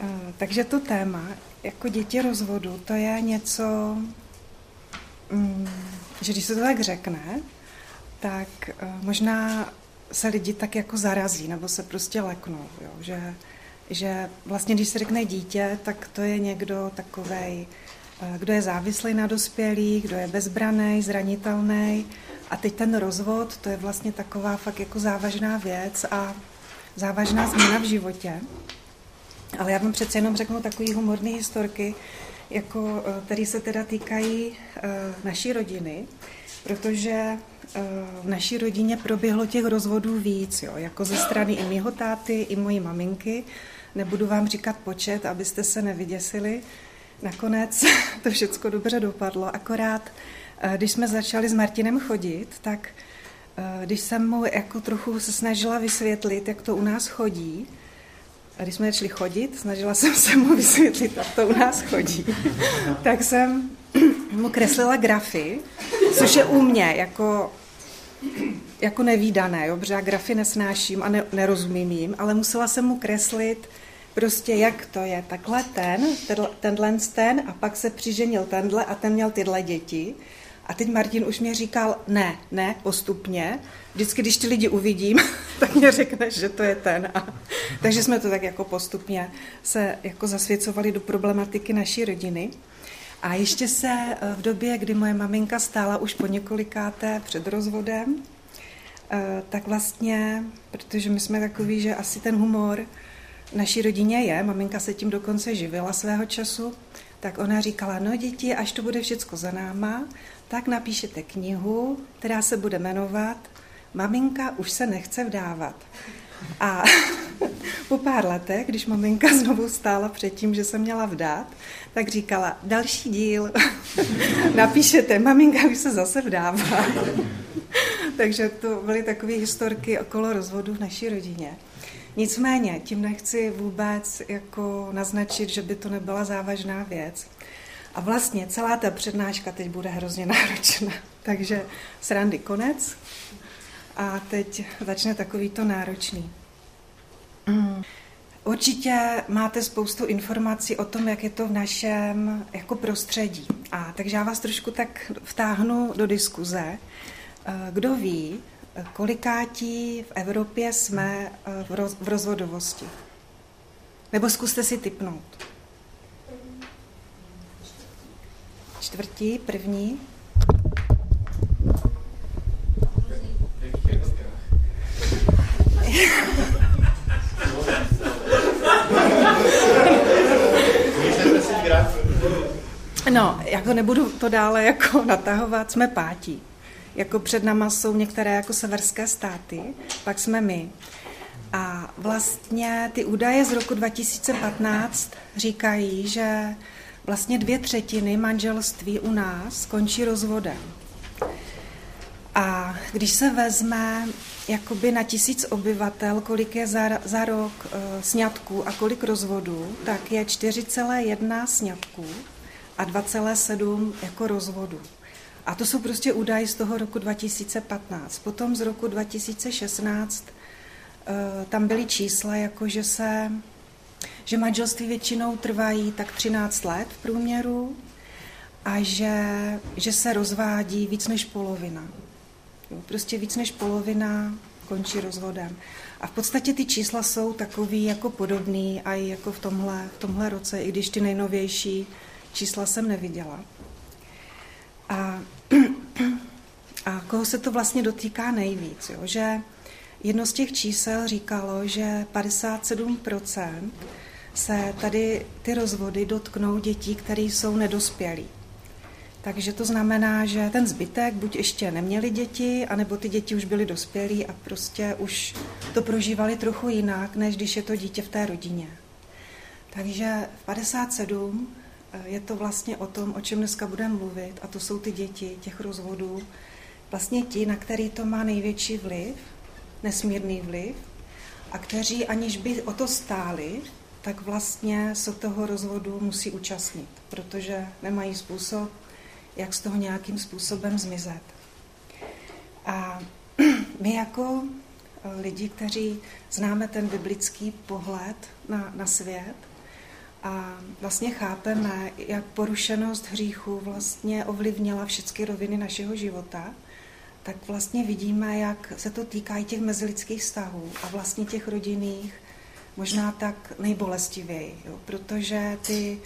Eh, takže to téma, jako děti rozvodu, to je něco, mm, že když se to tak řekne, tak eh, možná se lidi tak jako zarazí, nebo se prostě leknou, jo? Že, že vlastně, když se řekne dítě, tak to je někdo takovej, eh, kdo je závislý na dospělých, kdo je bezbraný, zranitelný. A teď ten rozvod, to je vlastně taková fakt jako závažná věc a závažná změna v životě. Ale já vám přece jenom řeknu takový humorný historky, jako, eh, který se teda týkají naší rodiny, protože v naší rodině proběhlo těch rozvodů víc, jo, jako ze strany i mýho táty, i mojí maminky. Nebudu vám říkat počet, abyste se nevyděsili. Nakonec to všechno dobře dopadlo, akorát eh, když jsme začali s Martinem chodit, tak eh, když jsem mu jako trochu se snažila vysvětlit, jak to u nás chodí, a když jsme začali chodit, snažila jsem se mu vysvětlit, jak to u nás chodí, tak jsem mu kreslila grafy, což je u mě jako jako nevýdané, jo, protože já grafy nesnáším a ne, nerozumím jim, ale musela jsem mu kreslit prostě jak to je, takhle ten, tenhle ten a pak se přiženil tenhle a ten měl tyhle děti. A teď Martin už mě říkal, ne, ne, postupně. Vždycky, když ty lidi uvidím, tak mě řekneš, že to je ten. A, takže jsme to tak jako postupně se jako zasvěcovali do problematiky naší rodiny. A ještě se eh, v době, kdy moje maminka stála už po několikáté před rozvodem, eh, tak vlastně, protože my jsme takový, že asi ten humor naší rodině je, maminka se tím dokonce živila svého času, tak ona říkala, no děti, až to bude všecko za náma, tak napíšete knihu, která se bude jmenovat Maminka už se nechce vdávat. A po pár letech, když maminka znovu stála před tím, že se měla vdát, tak říkala, další díl, napíšete, maminka už se zase vdává. Takže to byly takové historky okolo rozvodu v naší rodině. Nicméně, tím nechci vůbec jako naznačit, že by to nebyla závažná věc. A vlastně celá ta přednáška teď bude hrozně náročná. Takže srandy konec. A teď začne takový to náročný. Mm. Určitě máte spoustu informací o tom, jak je to v našem jako prostředí. A takže já vás trošku tak vtáhnu do diskuze. Eh, kdo ví, kolikátí v Evropě jsme eh, v, roz, v rozvodovosti? Nebo zkuste si typnout. Čtvrtí, první. No, jako nebudu to dále jako natahovat, jsme pátí. Jako před náma jsou některé jako severské státy, pak jsme my. A vlastně ty údaje z roku 2015 říkají, že vlastně dvě třetiny manželství u nás končí rozvodem. A když se vezme jakoby na tisíc obyvatel, kolik je za, za rok e, sňatků a kolik rozvodů, tak je 4,1 sňatků a 2,7 jako rozvodu. A to jsou prostě údaje z toho roku 2015. Potom z roku 2016 e, tam byly čísla, jako že se že manželství většinou trvají tak 13 let v průměru a že, že se rozvádí víc než polovina. Prostě víc než polovina končí rozvodem. A v podstatě ty čísla jsou takový jako podobný a i jako v tomhle, v tomhle roce, i když ty nejnovější čísla jsem neviděla. A, a koho se to vlastně dotýká nejvíc, jo? že jedno z těch čísel říkalo, že 57% se tady ty rozvody dotknou dětí, které jsou nedospělí. Takže to znamená, že ten zbytek buď ještě neměli děti, anebo ty děti už byly dospělí a prostě už to prožívali trochu jinak, než když je to dítě v té rodině. Takže v 57 eh, je to vlastně o tom, o čem dneska budeme mluvit, a to jsou ty děti těch rozvodů. Vlastně ti, na který to má největší vliv, nesmírný vliv, a kteří aniž by o to stáli, tak vlastně se toho rozvodu musí účastnit, protože nemají způsob, jak z toho nějakým způsobem zmizet. A my jako eh, lidi, kteří známe ten biblický pohled na, na svět, a vlastně chápeme, jak porušenost hříchu vlastně ovlivnila všechny roviny našeho života, tak vlastně vidíme, jak se to týká i těch mezilidských vztahů a vlastně těch rodinných možná tak nejbolestivěji, jo? protože ty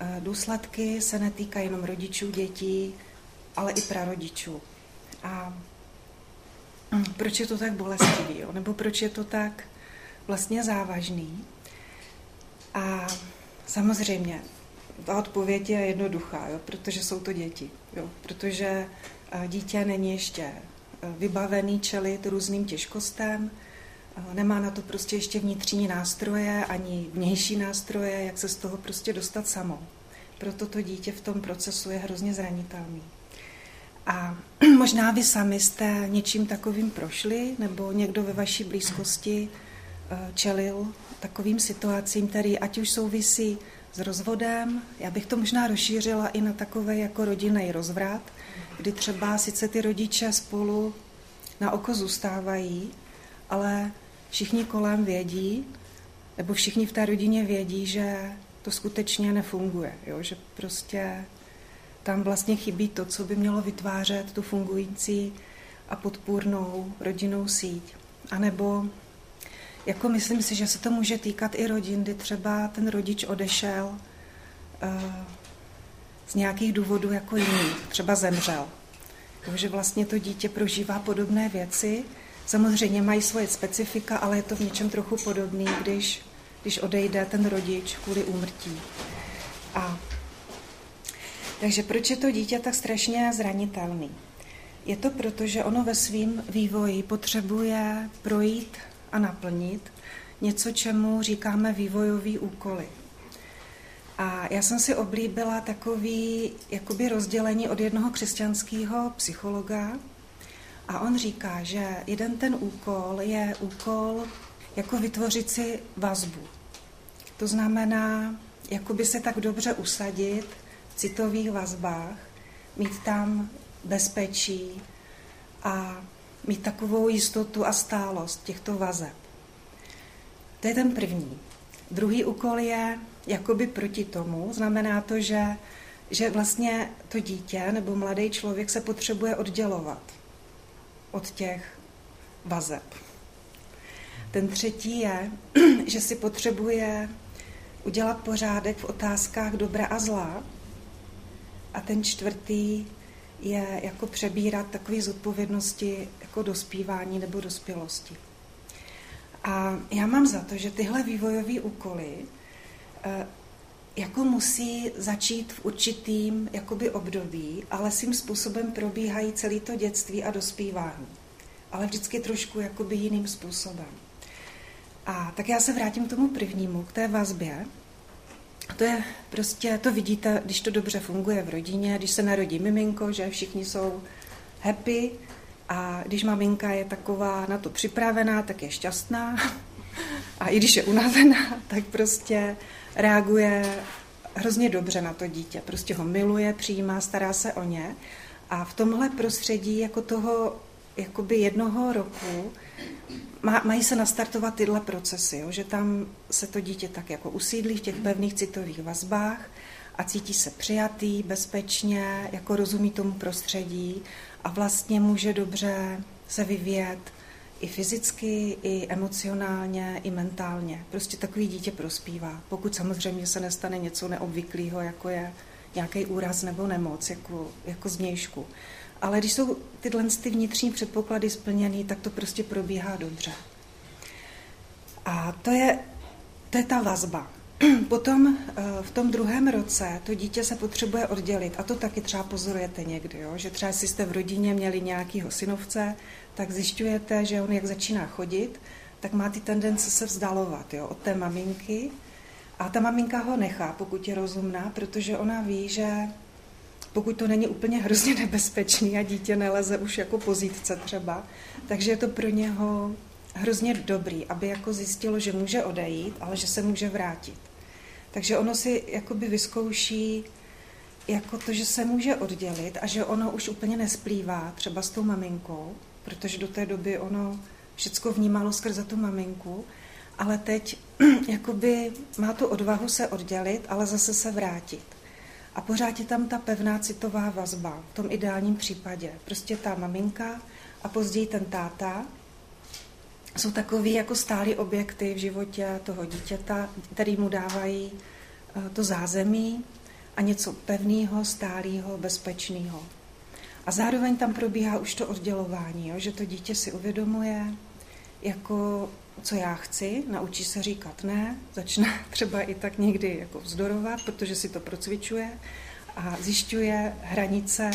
eh, důsledky se netýkají jenom rodičů, dětí, ale i prarodičů. A hm, proč je to tak bolestivý, jo? nebo proč je to tak vlastně závažný? A samozřejmě, ta odpověď je jednoduchá, jo? protože jsou to děti. Jo? Protože eh, dítě není ještě eh, vybavený čelit různým těžkostem, nemá na to prostě ještě vnitřní nástroje ani vnější nástroje, jak se z toho prostě dostat samo. Proto to dítě v tom procesu je hrozně zranitelný. A možná vy sami jste něčím takovým prošli, nebo někdo ve vaší blízkosti eh, čelil takovým situacím, který ať už souvisí s rozvodem, já bych to možná rozšířila i na takové jako rodinný rozvrat, kdy třeba sice ty rodiče spolu na oko zůstávají, ale všichni kolem vědí, nebo všichni v té rodině vědí, že to skutečně nefunguje, jo? že prostě tam vlastně chybí to, co by mělo vytvářet tu fungující a podpůrnou rodinnou síť. A nebo jako myslím si, že se to může týkat i rodin, kdy třeba ten rodič odešel uh, z nějakých důvodů jako jiný, třeba zemřel. Takže vlastně to dítě prožívá podobné věci Samozřejmě mají svoje specifika, ale je to v něčem trochu podobný, když, když odejde ten rodič kvůli úmrtí. A takže proč je to dítě tak strašně zranitelný? Je to proto, že ono ve svém vývoji potřebuje projít a naplnit něco, čemu říkáme vývojový úkoly. A já jsem si oblíbila takový jakoby rozdělení od jednoho křesťanského psychologa, a on říká, že jeden ten úkol je úkol jako vytvořit si vazbu. To znamená, jakoby se tak dobře usadit v citových vazbách, mít tam bezpečí a mít takovou jistotu a stálost těchto vazeb. To je ten první. Druhý úkol je jakoby proti tomu. Znamená to, že, že vlastně to dítě nebo mladý člověk se potřebuje oddělovat od těch vazeb. Ten třetí je, že si potřebuje udělat pořádek v otázkách dobra a zla. A ten čtvrtý je jako přebírat takové zodpovědnosti jako dospívání nebo dospělosti. A já mám za to, že tyhle vývojové úkoly eh, jako musí začít v určitým jakoby období, ale svým způsobem probíhají celé to dětství a dospívání. Ale vždycky trošku jakoby jiným způsobem. A tak já se vrátím k tomu prvnímu, k té vazbě. To je prostě, to vidíte, když to dobře funguje v rodině, když se narodí miminko, že všichni jsou happy a když maminka je taková na to připravená, tak je šťastná. A i když je unavená, tak prostě reaguje hrozně dobře na to dítě. Prostě ho miluje, přijímá, stará se o ně. A v tomhle prostředí jako toho jakoby jednoho roku má, mají se nastartovat tyhle procesy, jo? že tam se to dítě tak jako usídlí v těch pevných citových vazbách a cítí se přijatý, bezpečně, jako rozumí tomu prostředí a vlastně může dobře se vyvíjet i fyzicky, i emocionálně, i mentálně. Prostě takový dítě prospívá. Pokud samozřejmě se nestane něco neobvyklého, jako je nějaký úraz nebo nemoc, jako, jako změjšku. Ale když jsou tyhle ty vnitřní předpoklady splněny, tak to prostě probíhá dobře. A to je, to je ta vazba. Potom eh, v tom druhém roce to dítě se potřebuje oddělit. A to taky třeba pozorujete někdy, jo? že třeba si jste v rodině měli nějakýho synovce, tak zjišťujete, že on jak začíná chodit, tak má ty tendence se vzdalovat jo, od té maminky. A ta maminka ho nechá, pokud je rozumná, protože ona ví, že pokud to není úplně hrozně nebezpečný a dítě neleze už jako pozítce třeba, takže je to pro něho hrozně dobrý, aby jako zjistilo, že může odejít, ale že se může vrátit. Takže ono si jakoby vyzkouší jako to, že se může oddělit a že ono už úplně nesplývá třeba s tou maminkou, protože do té doby ono všecko vnímalo skrze tu maminku ale teď jakoby má tu odvahu se oddělit, ale zase se vrátit. A pořád je tam ta pevná citová vazba, v tom ideálním případě. Prostě ta maminka a později ten táta jsou takový jako stálý objekty v životě toho dítěta, který mu dávají eh, to zázemí a něco pevného, stálého, bezpečného. A zároveň tam probíhá už to oddělování, jo, že to dítě si uvědomuje, jako co já chci, naučí se říkat ne, začne třeba i tak někdy jako vzdorovat, protože si to procvičuje a zjišťuje hranice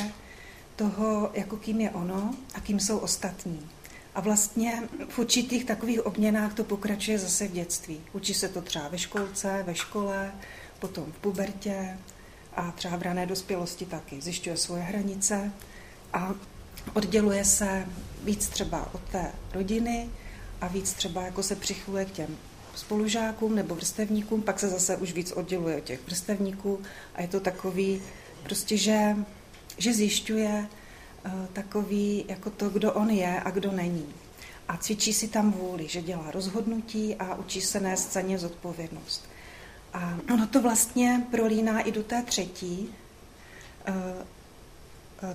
toho, jako kým je ono a kým jsou ostatní. A vlastně v určitých takových obměnách to pokračuje zase v dětství. Učí se to třeba ve školce, ve škole, potom v pubertě a třeba v rané dospělosti taky. Zjišťuje svoje hranice a odděluje se víc třeba od té rodiny a víc třeba jako se přichyluje k těm spolužákům nebo vrstevníkům, pak se zase už víc odděluje od těch vrstevníků a je to takový prostě, že, že zjišťuje takový jako to, kdo on je a kdo není. A cvičí si tam vůli, že dělá rozhodnutí a učí se nést za ně zodpovědnost. A ono to vlastně prolíná i do té třetí, uh,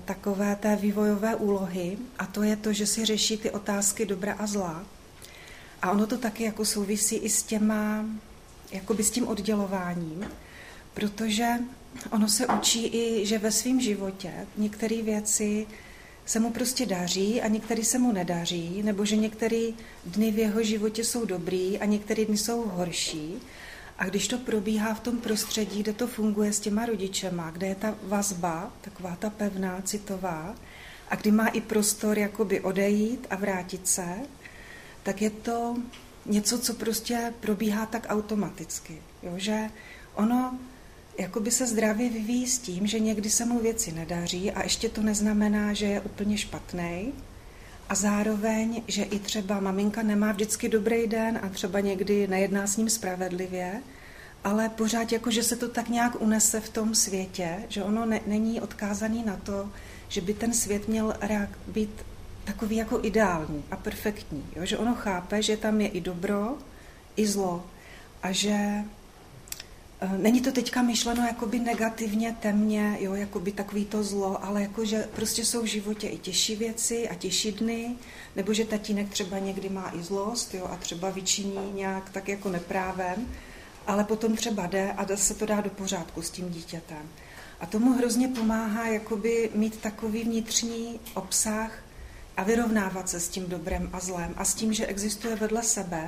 takové té vývojové úlohy a to je to, že si řeší ty otázky dobra a zla a ono to taky jako souvisí i s těma, jakoby s tím oddělováním, protože ono se učí i, že ve svém životě některé věci se mu prostě daří a některé se mu nedaří, nebo že některé dny v jeho životě jsou dobrý a některé dny jsou horší. A když to probíhá v tom prostředí, kde to funguje s těma rodičema, kde je ta vazba, taková ta pevná, citová, a kdy má i prostor jakoby odejít a vrátit se, tak je to něco, co prostě probíhá tak automaticky. Jo? Že ono jakoby se zdravě vyvíjí s tím, že někdy se mu věci nedaří a ještě to neznamená, že je úplně špatný. A zároveň, že i třeba maminka nemá vždycky dobrý den a třeba někdy nejedná s ním spravedlivě, ale pořád jako, že se to tak nějak unese v tom světě, že ono ne, není odkázaný na to, že by ten svět měl být takový jako ideální a perfektní. Jo? Že ono chápe, že tam je i dobro, i zlo a že Není to teďka myšleno jakoby negativně, temně, jo, jakoby takový to zlo, ale jako, že prostě jsou v životě i těžší věci a těžší dny, nebo že tatínek třeba někdy má i zlost, jo, a třeba vyčiní nějak tak jako neprávem, ale potom třeba jde a se to dá do pořádku s tím dítětem. A tomu hrozně pomáhá jakoby mít takový vnitřní obsah, a vyrovnávat se s tím dobrem a zlem a s tím, že existuje vedle sebe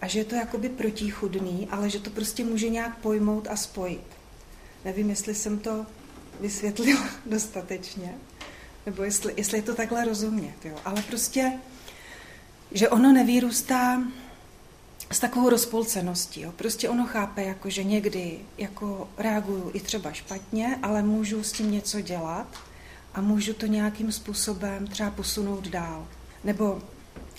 a že je to jakoby protichudný, ale že to prostě může nějak pojmout a spojit. Nevím, jestli jsem to vysvětlila dostatečně, nebo jestli, jestli je to takhle rozumět, jo. ale prostě, že ono nevýrůstá s takovou rozpolceností. Jo. Prostě ono chápe, jako, že někdy jako reaguju i třeba špatně, ale můžu s tím něco dělat a můžu to nějakým způsobem třeba posunout dál. Nebo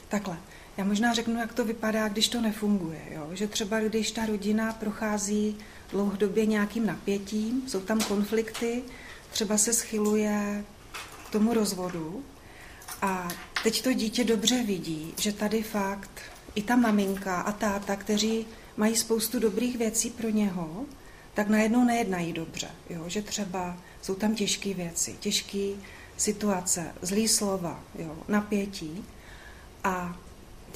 takhle. Já možná řeknu, jak to vypadá, když to nefunguje. Jo? Že třeba když ta rodina prochází dlouhodobě nějakým napětím, jsou tam konflikty, třeba se schyluje k tomu rozvodu a teď to dítě dobře vidí, že tady fakt i ta maminka a táta, kteří mají spoustu dobrých věcí pro něho, tak najednou nejednají dobře. Jo? Že třeba jsou tam těžké věci, těžké situace, zlý slova, jo, napětí. A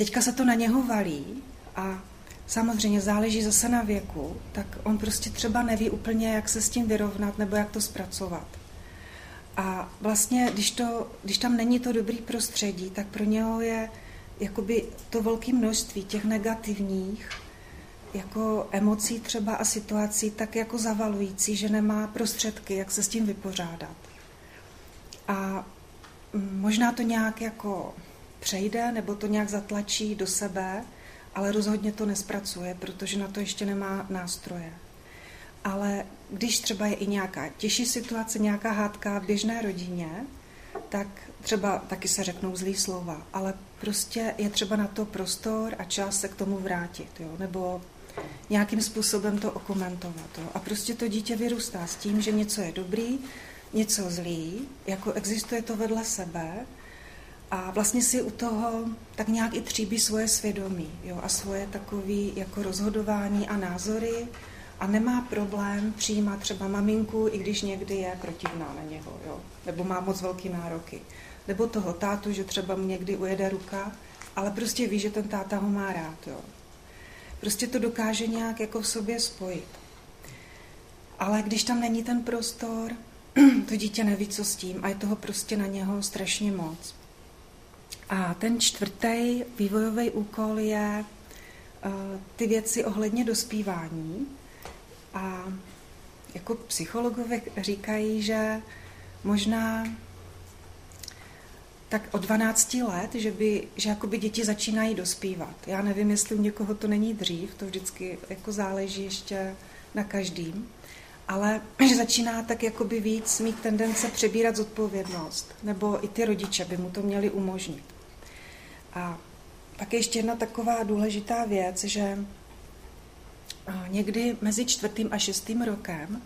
teďka se to na něho valí a samozřejmě záleží zase na věku, tak on prostě třeba neví úplně, jak se s tím vyrovnat nebo jak to zpracovat. A vlastně, když, to, když tam není to dobrý prostředí, tak pro něho je jakoby to velké množství těch negativních jako emocí třeba a situací tak jako zavalující, že nemá prostředky, jak se s tím vypořádat. A možná to nějak jako přejde, nebo to nějak zatlačí do sebe, ale rozhodně to nespracuje, protože na to ještě nemá nástroje. Ale když třeba je i nějaká těžší situace, nějaká hádka v běžné rodině, tak třeba taky se řeknou zlý slova, ale prostě je třeba na to prostor a čas se k tomu vrátit, jo? nebo nějakým způsobem to okomentovat. Jo? A prostě to dítě vyrůstá s tím, že něco je dobrý, něco zlý, jako existuje to vedle sebe A vlastně si u toho tak nějak i tříbí svoje svědomí jo, a svoje takové jako rozhodování a názory a nemá problém přijímat třeba maminku, i když někdy je protivná na něho, jo, nebo má moc velký nároky. Nebo toho tátu, že třeba mu někdy ujede ruka, ale prostě ví, že ten táta ho má rád. Jo. Prostě to dokáže nějak jako v sobě spojit. Ale když tam není ten prostor, to dítě neví, co s tím a je toho prostě na něho strašně moc. A ten čtvrtý vývojový úkol je uh, ty věci ohledně dospívání. A jako psychologové říkají, že možná tak od 12 let, že, by, že jakoby děti začínají dospívat. Já nevím, jestli u někoho to není dřív, to vždycky jako záleží ještě na každým, ale že začíná tak jakoby víc mít tendence přebírat zodpovědnost, nebo i ty rodiče by mu to měli umožnit. A pak ještě jedna taková důležitá věc, že někdy mezi čtvrtým a šestým rokem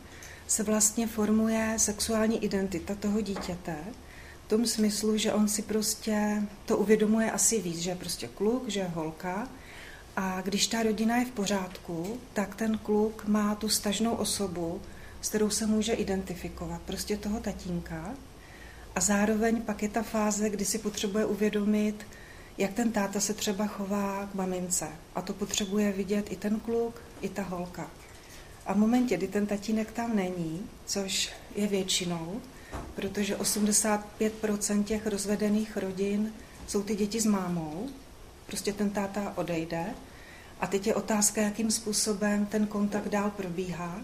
se vlastně formuje sexuální identita toho dítěte, v tom smyslu, že on si prostě to uvědomuje asi víc, že je prostě kluk, že je holka a když ta rodina je v pořádku, tak ten kluk má tu stažnou osobu, s kterou se může identifikovat, prostě toho tatínka. A zároveň pak je ta fáze, kdy si potřebuje uvědomit, jak ten táta se třeba chová k mamince. A to potřebuje vidět i ten kluk, i ta holka. A v momentě, kdy ten tatínek tam není, což je většinou, protože 85% těch rozvedených rodin jsou ty děti s mámou, prostě ten táta odejde a teď je otázka, jakým způsobem ten kontakt dál probíhá.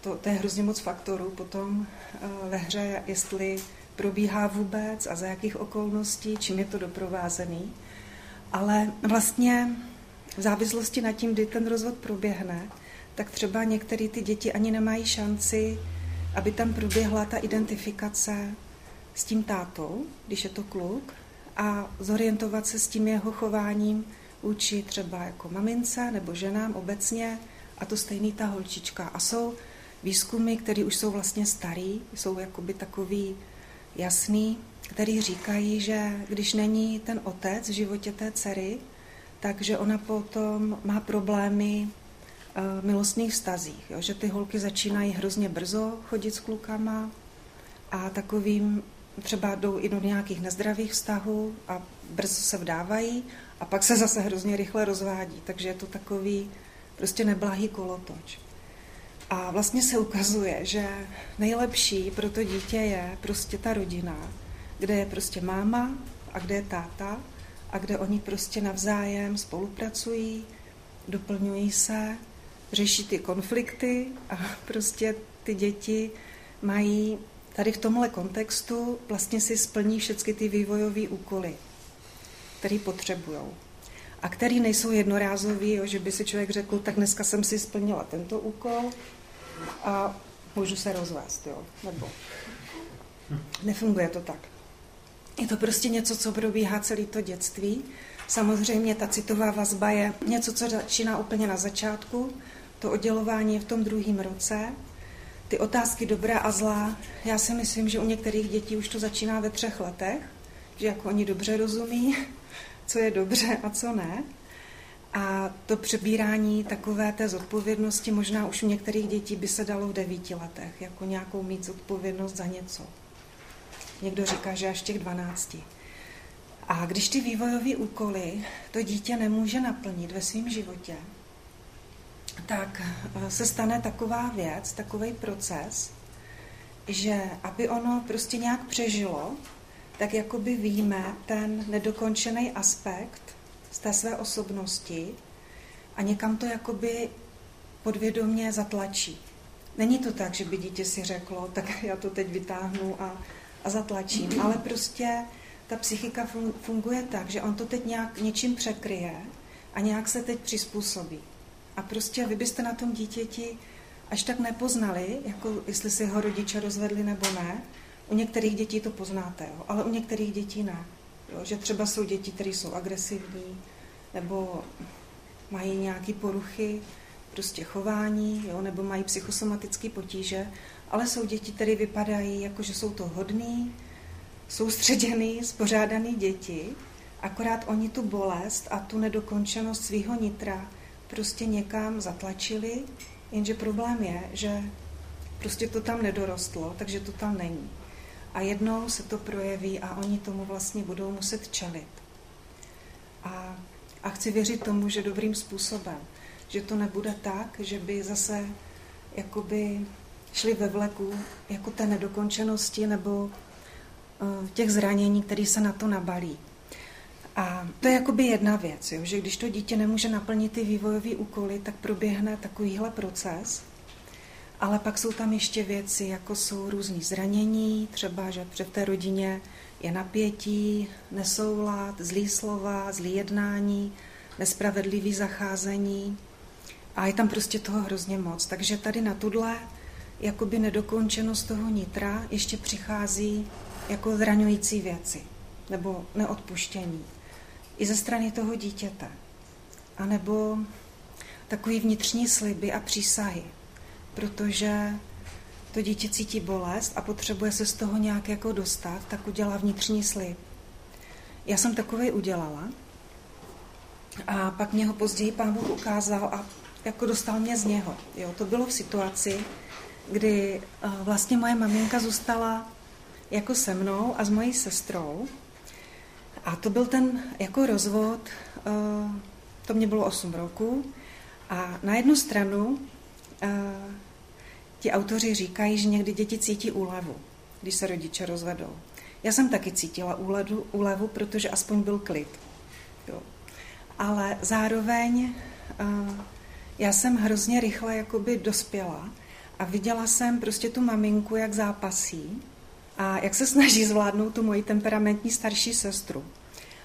To, to je hrozně moc faktorů potom eh, ve hře, jestli probíhá vůbec a za jakých okolností, čím je to doprovázený. Ale vlastně v závislosti na tím, kdy ten rozvod proběhne, tak třeba některé ty děti ani nemají šanci, aby tam proběhla ta identifikace s tím tátou, když je to kluk, a zorientovat se s tím jeho chováním vůči třeba jako mamince nebo ženám obecně a to stejný ta holčička. A jsou výzkumy, které už jsou vlastně starý, jsou jakoby takový jasný, který říkají, že když není ten otec v životě té dcery, takže ona potom má problémy v milostných vztazích, jo? že ty holky začínají hrozně brzo chodit s klukama a takovým třeba jdou i do nějakých nezdravých vztahů a brzo se vdávají a pak se zase hrozně rychle rozvádí, takže je to takový prostě neblahý kolotoč. A vlastně se ukazuje, že nejlepší pro to dítě je prostě ta rodina, kde je prostě máma a kde je táta a kde oni prostě navzájem spolupracují, doplňují se, řeší ty konflikty a prostě ty děti mají tady v tomhle kontextu vlastně si splní všechny ty vývojové úkoly, které potřebují. A který nejsou jednorázový, jo, že by si člověk řekl, tak dneska jsem si splnila tento úkol a můžu se rozvést, jo, nebo nefunguje to tak. Je to prostě něco, co probíhá celé to dětství. Samozřejmě ta citová vazba je něco, co začíná úplně na začátku, to oddělování je v tom druhém roce. Ty otázky dobré a zlá, já si myslím, že u některých dětí už to začíná ve třech letech, že jako oni dobře rozumí, co je dobře a co ne. A to přebírání takové té zodpovědnosti možná už u některých dětí by se dalo v devíti letech, jako nějakou mít zodpovědnost za něco. Někdo říká, že až těch dvanácti. A když ty vývojové úkoly to dítě nemůže naplnit ve svém životě, tak eh, se stane taková věc, takový proces, že aby ono prostě nějak přežilo, tak jakoby víme ten nedokončený aspekt z té své osobnosti a někam to jakoby podvědomě zatlačí. Není to tak, že by dítě si řeklo, tak já to teď vytáhnu a, a zatlačím, ale prostě ta psychika funguje tak, že on to teď nějak něčím překryje a nějak se teď přizpůsobí. A prostě vy byste na tom dítěti až tak nepoznali, jako jestli si ho rodiče rozvedli nebo ne. U některých dětí to poznáte, jo, ale u některých dětí ne. Jo, že třeba jsou děti, které jsou agresivní nebo mají nějaké poruchy, prostě chování, jo, nebo mají psychosomatické potíže, ale jsou děti, které vypadají jako, že jsou to hodný, soustředěný, spořádaný děti, akorát oni tu bolest a tu nedokončenost svého nitra prostě někam zatlačili, jenže problém je, že prostě to tam nedorostlo, takže to tam není. A jednou se to projeví a oni tomu vlastně budou muset čelit. A, a chci věřit tomu, že dobrým způsobem. Že to nebude tak, že by zase jakoby šli ve vleku jako té nedokončenosti nebo uh, těch zranění, které se na to nabalí. A to je jakoby jedna věc, jo, že když to dítě nemůže naplnit ty vývojové úkoly, tak proběhne takovýhle proces. Ale pak jsou tam ještě věci, jako jsou různý zranění, třeba, že v té rodině je napětí, nesoulad, zlý slova, zlý jednání, nespravedlivý zacházení. A je tam prostě toho hrozně moc. Takže tady na tuhle jakoby nedokončenost toho nitra ještě přichází jako zraňující věci nebo neodpuštění. I ze strany toho dítěte. A nebo takový vnitřní sliby a přísahy. Protože to dítě cítí bolest a potřebuje se z toho nějak jako dostat, tak udělá vnitřní slib. Já jsem takový udělala a pak mě ho později pán Bůh ukázal a jako dostal mě z něho. Jo, to bylo v situaci, kdy uh, vlastně moje maminka zůstala jako se mnou a s mojí sestrou. A to byl ten jako rozvod, uh, to mě bylo 8 roku. A na jednu stranu ti autoři říkají, že někdy děti cítí úlevu, když se rodiče rozvedou. Já jsem taky cítila úlevu, úlevu protože aspoň byl klid. Jo. Ale zároveň uh, já jsem hrozně rychle jakoby dospěla a viděla jsem prostě tu maminku, jak zápasí a jak se snaží zvládnout tu moji temperamentní starší sestru.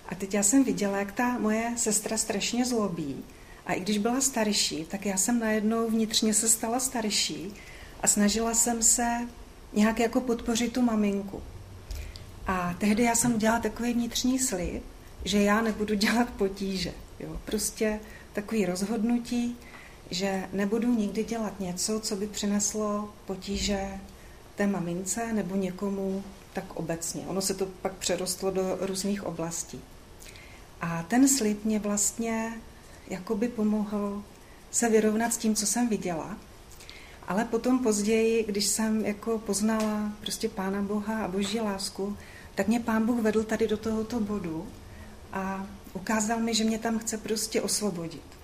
A teď já jsem viděla, jak ta moje sestra strašně zlobí. A i když byla starší, tak já jsem najednou vnitřně se stala starší a snažila jsem se nějak jako podpořit tu maminku. A tehdy já jsem udělala takový vnitřní slib, že já nebudu dělat potíže. Jo? Prostě takový rozhodnutí, že nebudu nikdy dělat něco, co by přineslo potíže té mamince nebo někomu tak obecně. Ono se to pak přerostlo do různých oblastí. A ten slib mě vlastně jakoby pomohl se vyrovnat s tím, co jsem viděla. Ale potom později, když jsem jako poznala prostě Pána Boha a Boží lásku, tak mě Pán Bůh vedl tady do tohoto bodu a ukázal mi, že mě tam chce prostě osvobodit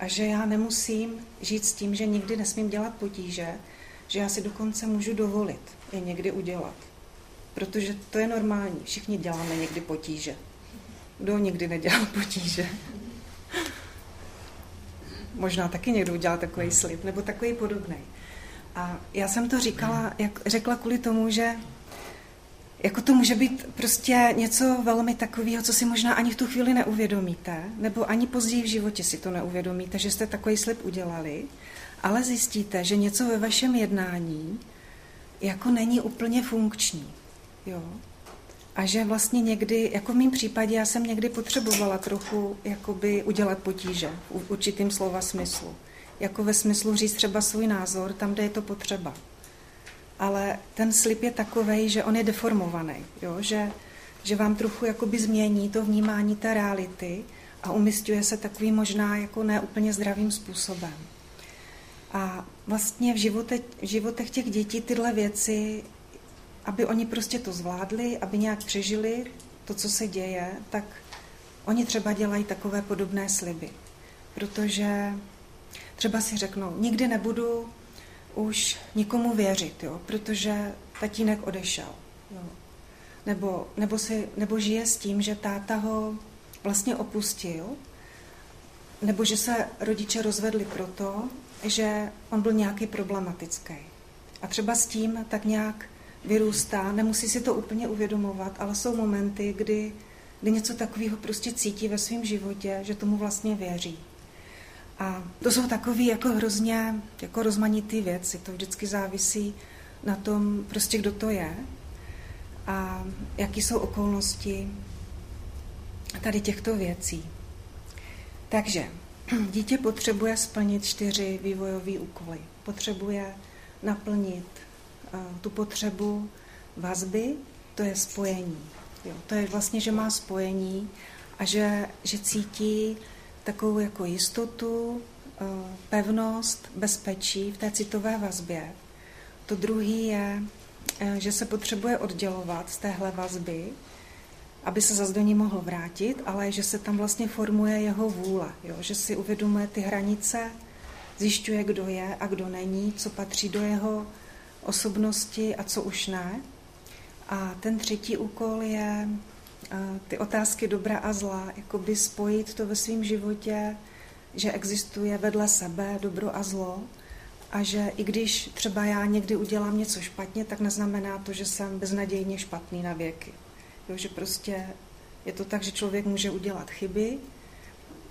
a že já nemusím žít s tím, že nikdy nesmím dělat potíže, že já si dokonce můžu dovolit je někdy udělat. Protože to je normální, všichni děláme někdy potíže. Kdo nikdy nedělal potíže? Možná taky někdo udělal takový slib, nebo takový podobný. A já jsem to říkala, jak řekla kvůli tomu, že jako to může být prostě něco velmi takového, co si možná ani v tu chvíli neuvědomíte, nebo ani později v životě si to neuvědomíte, že jste takový slib udělali, ale zjistíte, že něco ve vašem jednání jako není úplně funkční. Jo? A že vlastně někdy, jako v mém případě, já jsem někdy potřebovala trochu jakoby udělat potíže v určitým slova smyslu. Jako ve smyslu říct třeba svůj názor tam, kde je to potřeba ale ten slib je takový, že on je deformovaný, jo? Že, že vám trochu jakoby změní to vnímání té reality a umistuje se takový možná jako neúplně zdravým způsobem. A vlastně v, živote, v životech těch dětí tyhle věci, aby oni prostě to zvládli, aby nějak přežili to, co se děje, tak oni třeba dělají takové podobné sliby. Protože třeba si řeknou, nikdy nebudu už nikomu věřit, jo, protože tatínek odešel. Jo. Nebo, nebo, si, nebo žije s tím, že táta ho vlastně opustil, nebo že se rodiče rozvedli proto, že on byl nějaký problematický. A třeba s tím tak nějak vyrůstá, nemusí si to úplně uvědomovat, ale jsou momenty, kdy, kdy něco takového prostě cítí ve svém životě, že tomu vlastně věří. A to jsou takové jako hrozně jako rozmanitý věci. To vždycky závisí na tom, prostě kdo to je a jaký jsou okolnosti tady těchto věcí. Takže dítě potřebuje splnit čtyři vývojové úkoly. Potřebuje naplnit tu potřebu vazby, to je spojení. Jo, to je vlastně, že má spojení a že, že cítí takovou jako jistotu, pevnost, bezpečí v té citové vazbě. To druhý je, eh, že se potřebuje oddělovat z téhle vazby, aby se zase do ní mohl vrátit, ale že se tam vlastně formuje jeho vůle, jo? že si uvědomuje ty hranice, zjišťuje, kdo je a kdo není, co patří do jeho osobnosti a co už ne. A ten třetí úkol je eh, ty otázky dobra a zla, jakoby spojit to ve svém životě, že existuje vedle sebe dobro a zlo a že i když třeba já někdy udělám něco špatně, tak neznamená to, že jsem beznadějně špatný na věky. Jo, že prostě je to tak, že člověk může udělat chyby,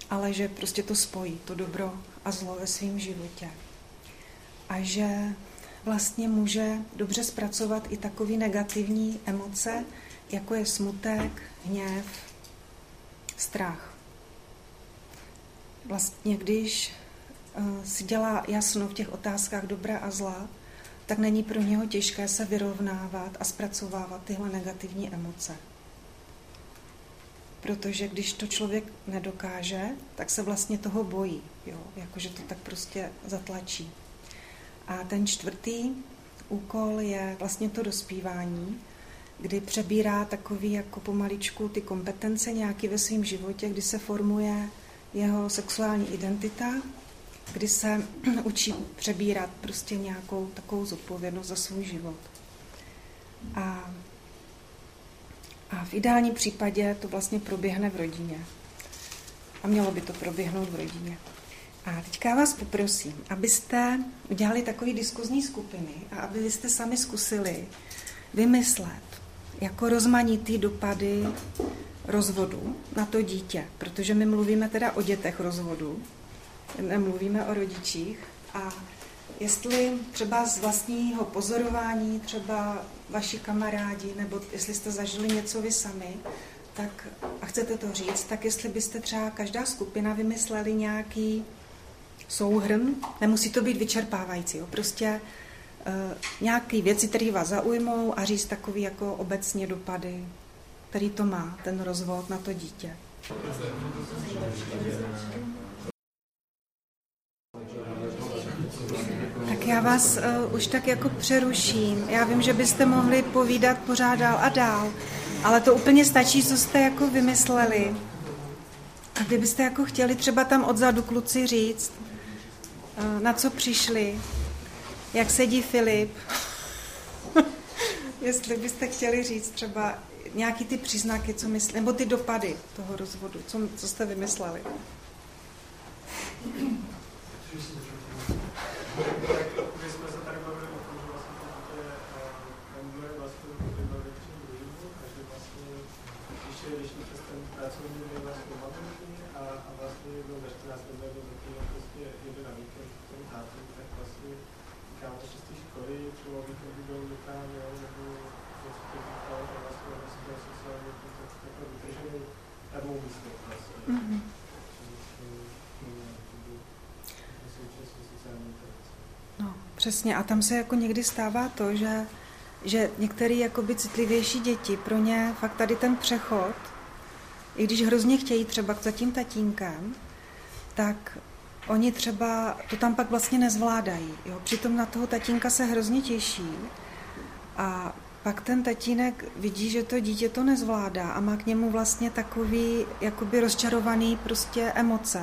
ale že prostě to spojí, to dobro a zlo ve svém životě. A že vlastně může dobře zpracovat i takové negativní emoce, jako je smutek, hněv, strach. Vlastně, když eh, si dělá jasno v těch otázkách dobra a zla, tak není pro něho těžké se vyrovnávat a zpracovávat tyhle negativní emoce. Protože když to člověk nedokáže, tak se vlastně toho bojí, jo? jakože to tak prostě zatlačí. A ten čtvrtý úkol je vlastně to dospívání, kdy přebírá takový jako pomaličku ty kompetence nějaký ve svém životě, kdy se formuje jeho sexuální identita, kdy se učí přebírat prostě nějakou takovou zodpovědnost za svůj život. A, a v ideálním případě to vlastně proběhne v rodině. A mělo by to proběhnout v rodině. A teďka vás poprosím, abyste udělali takové diskuzní skupiny a aby jste sami zkusili vymyslet jako rozmanitý dopady rozvodu na to dítě, protože my mluvíme teda o dětech rozvodu, nemluvíme o rodičích. A jestli třeba z vlastního pozorování, třeba vaši kamarádi, nebo jestli jste zažili něco vy sami, tak a chcete to říct, tak jestli byste třeba každá skupina vymysleli nějaký souhrn, nemusí to být vyčerpávající, jo, prostě uh, nějaké věci, které vás zaujmou a říct takový jako obecně dopady, který to má, ten rozvod na to dítě. Tak já vás uh, už tak jako přeruším. Já vím, že byste mohli povídat pořád dál a dál, ale to úplně stačí, co jste jako vymysleli. A kdybyste jako chtěli třeba tam odzadu kluci říct, na co přišli, jak sedí Filip, jestli byste chtěli říct třeba nějaký ty příznaky, co myslí, nebo ty dopady toho rozvodu, co, co jste vymysleli. Přesně a tam se jako někdy stává to, že, že některé jakoby citlivější děti, pro ně fakt tady ten přechod, i když hrozně chtějí třeba za tím tatínkem, tak oni třeba to tam pak vlastně nezvládají. Jo? Přitom na toho tatínka se hrozně těší a pak ten tatínek vidí, že to dítě to nezvládá a má k němu vlastně takový jakoby rozčarovaný prostě emoce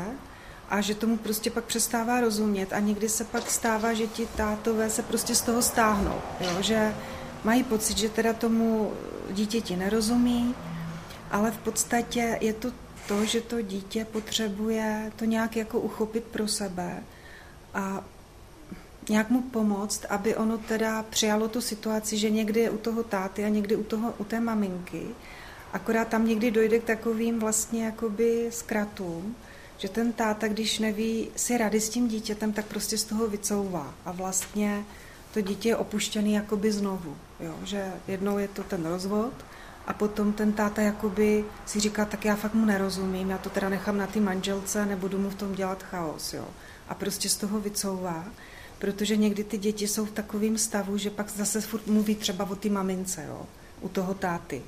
a že tomu prostě pak přestává rozumět a někdy se pak stává, že ti tátové se prostě z toho stáhnou, jo? že mají pocit, že teda tomu dítěti nerozumí, ale v podstatě je to to, že to dítě potřebuje to nějak jako uchopit pro sebe a nějak mu pomoct, aby ono teda přijalo tu situaci, že někdy je u toho táty a někdy u, toho, u té maminky. Akorát tam někdy dojde k takovým vlastně jakoby zkratům, že ten táta, když neví si rady s tím dítětem, tak prostě z toho vycouvá a vlastně to dítě je opuštěný jakoby znovu, jo? že jednou je to ten rozvod a potom ten táta jakoby si říká, tak já fakt mu nerozumím, já to teda nechám na ty manželce, nebudu mu v tom dělat chaos, jo. A prostě z toho vycouvá, protože někdy ty děti jsou v takovém stavu, že pak zase furt mluví třeba o ty mamince, jo. u toho táty.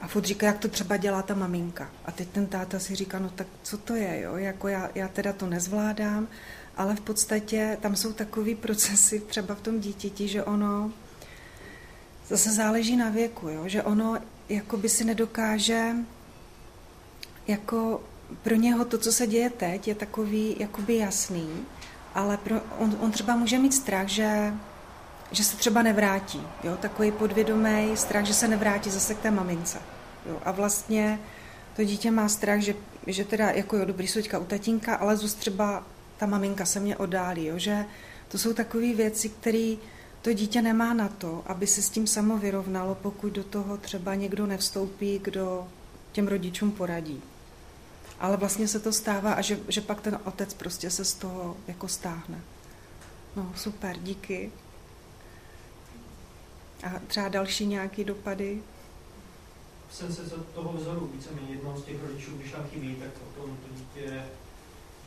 A furt říká, jak to třeba dělá ta maminka. A teď ten táta si říká, no tak co to je, jo? Jako já, já teda to nezvládám, ale v podstatě tam jsou takový procesy třeba v tom dítěti, že ono zase záleží na věku, jo? že ono jako by si nedokáže jako pro něho to, co se děje teď, je takový jakoby jasný, ale pro, on, on třeba může mít strach, že, že se třeba nevrátí. Jo? Takový podvědomý strach, že se nevrátí zase k té mamince. Jo? A vlastně to dítě má strach, že, že teda jako jo, dobrý jsou u tatínka, ale zůst třeba ta maminka se mě oddálí. Jo? Že to jsou takové věci, které to dítě nemá na to, aby se s tím samo vyrovnalo, pokud do toho třeba někdo nevstoupí, kdo těm rodičům poradí. Ale vlastně se to stává a že, že pak ten otec prostě se z toho jako stáhne. No, super, díky. A třeba další nějaké dopady? Jsem se toho vzoru víceméně jednoho z těch rodičů, když tam chybí, tak o tom to dítě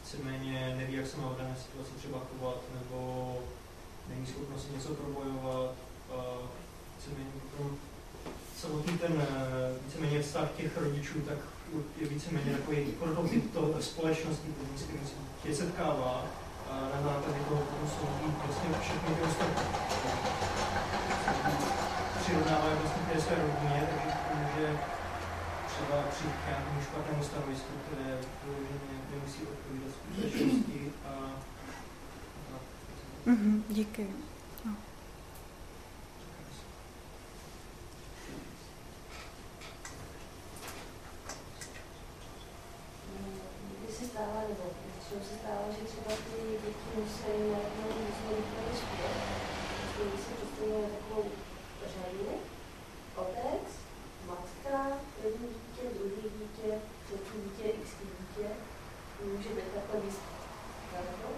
víceméně neví, jak se má v dané situaci třeba chovat, nebo není schopno si něco probojovat. A víceméně potom samotný ten eh, víceméně vztah těch rodičů, tak je víceméně takový prototyp toho společnosti, s kterým se tě setkává a na základě toho potom jsou vlastně všechny ty ostatní. Přirovnávají vlastně té své rodině, takže může třeba přijít k nějakému špatnému stanovisku, které vyloženě nemusí odpovídat skutečnosti a mm-hmm, díky. stává, nebo většinou se stává, že třeba ty děti musí najednou různě výkony škol. Lidi si představují takovou řadu, otec, matka, první dítě, druhý dítě, třetí dítě, x dítě, může být takhle víc daleko.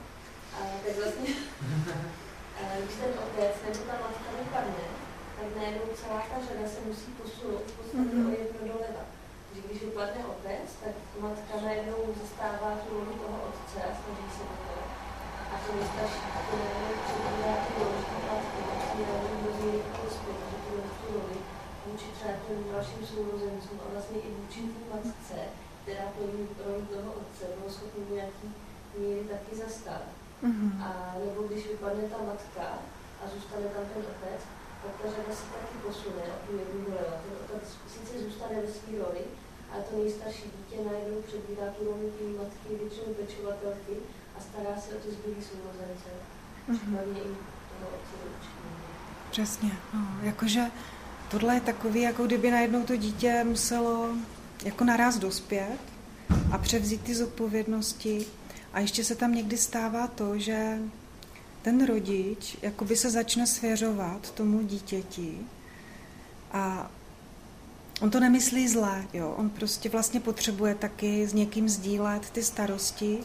A tak vlastně, a eh, když ten otec nebo ta matka vypadne, tak najednou celá ta řada se musí posunout v podstatě když upadne otec, tak matka najednou zastává tu roli toho otce a snaží se o to. A to nejstarší, a to najednou přebírá tu roli matky, a přebírá různý prospěch, že tu tu roli vůči třeba těm dalším sourozencům a vlastně i vůči té matce, která plní roli toho otce, bylo schopný nějaký míry taky zastat. Mm-hmm. A nebo když vypadne ta matka a zůstane tam ten otec, tak ta řada se taky posune o tu jednu roli. Ten otec sice zůstane ve své roli, Přesně. No, jakože tohle je takový, jako kdyby najednou to dítě muselo jako naraz dospět a převzít ty zodpovědnosti. A ještě se tam někdy stává to, že ten rodič jakoby se začne svěřovat tomu dítěti a on to nemyslí zle, jo. On prostě vlastně potřebuje taky s někým sdílet ty starosti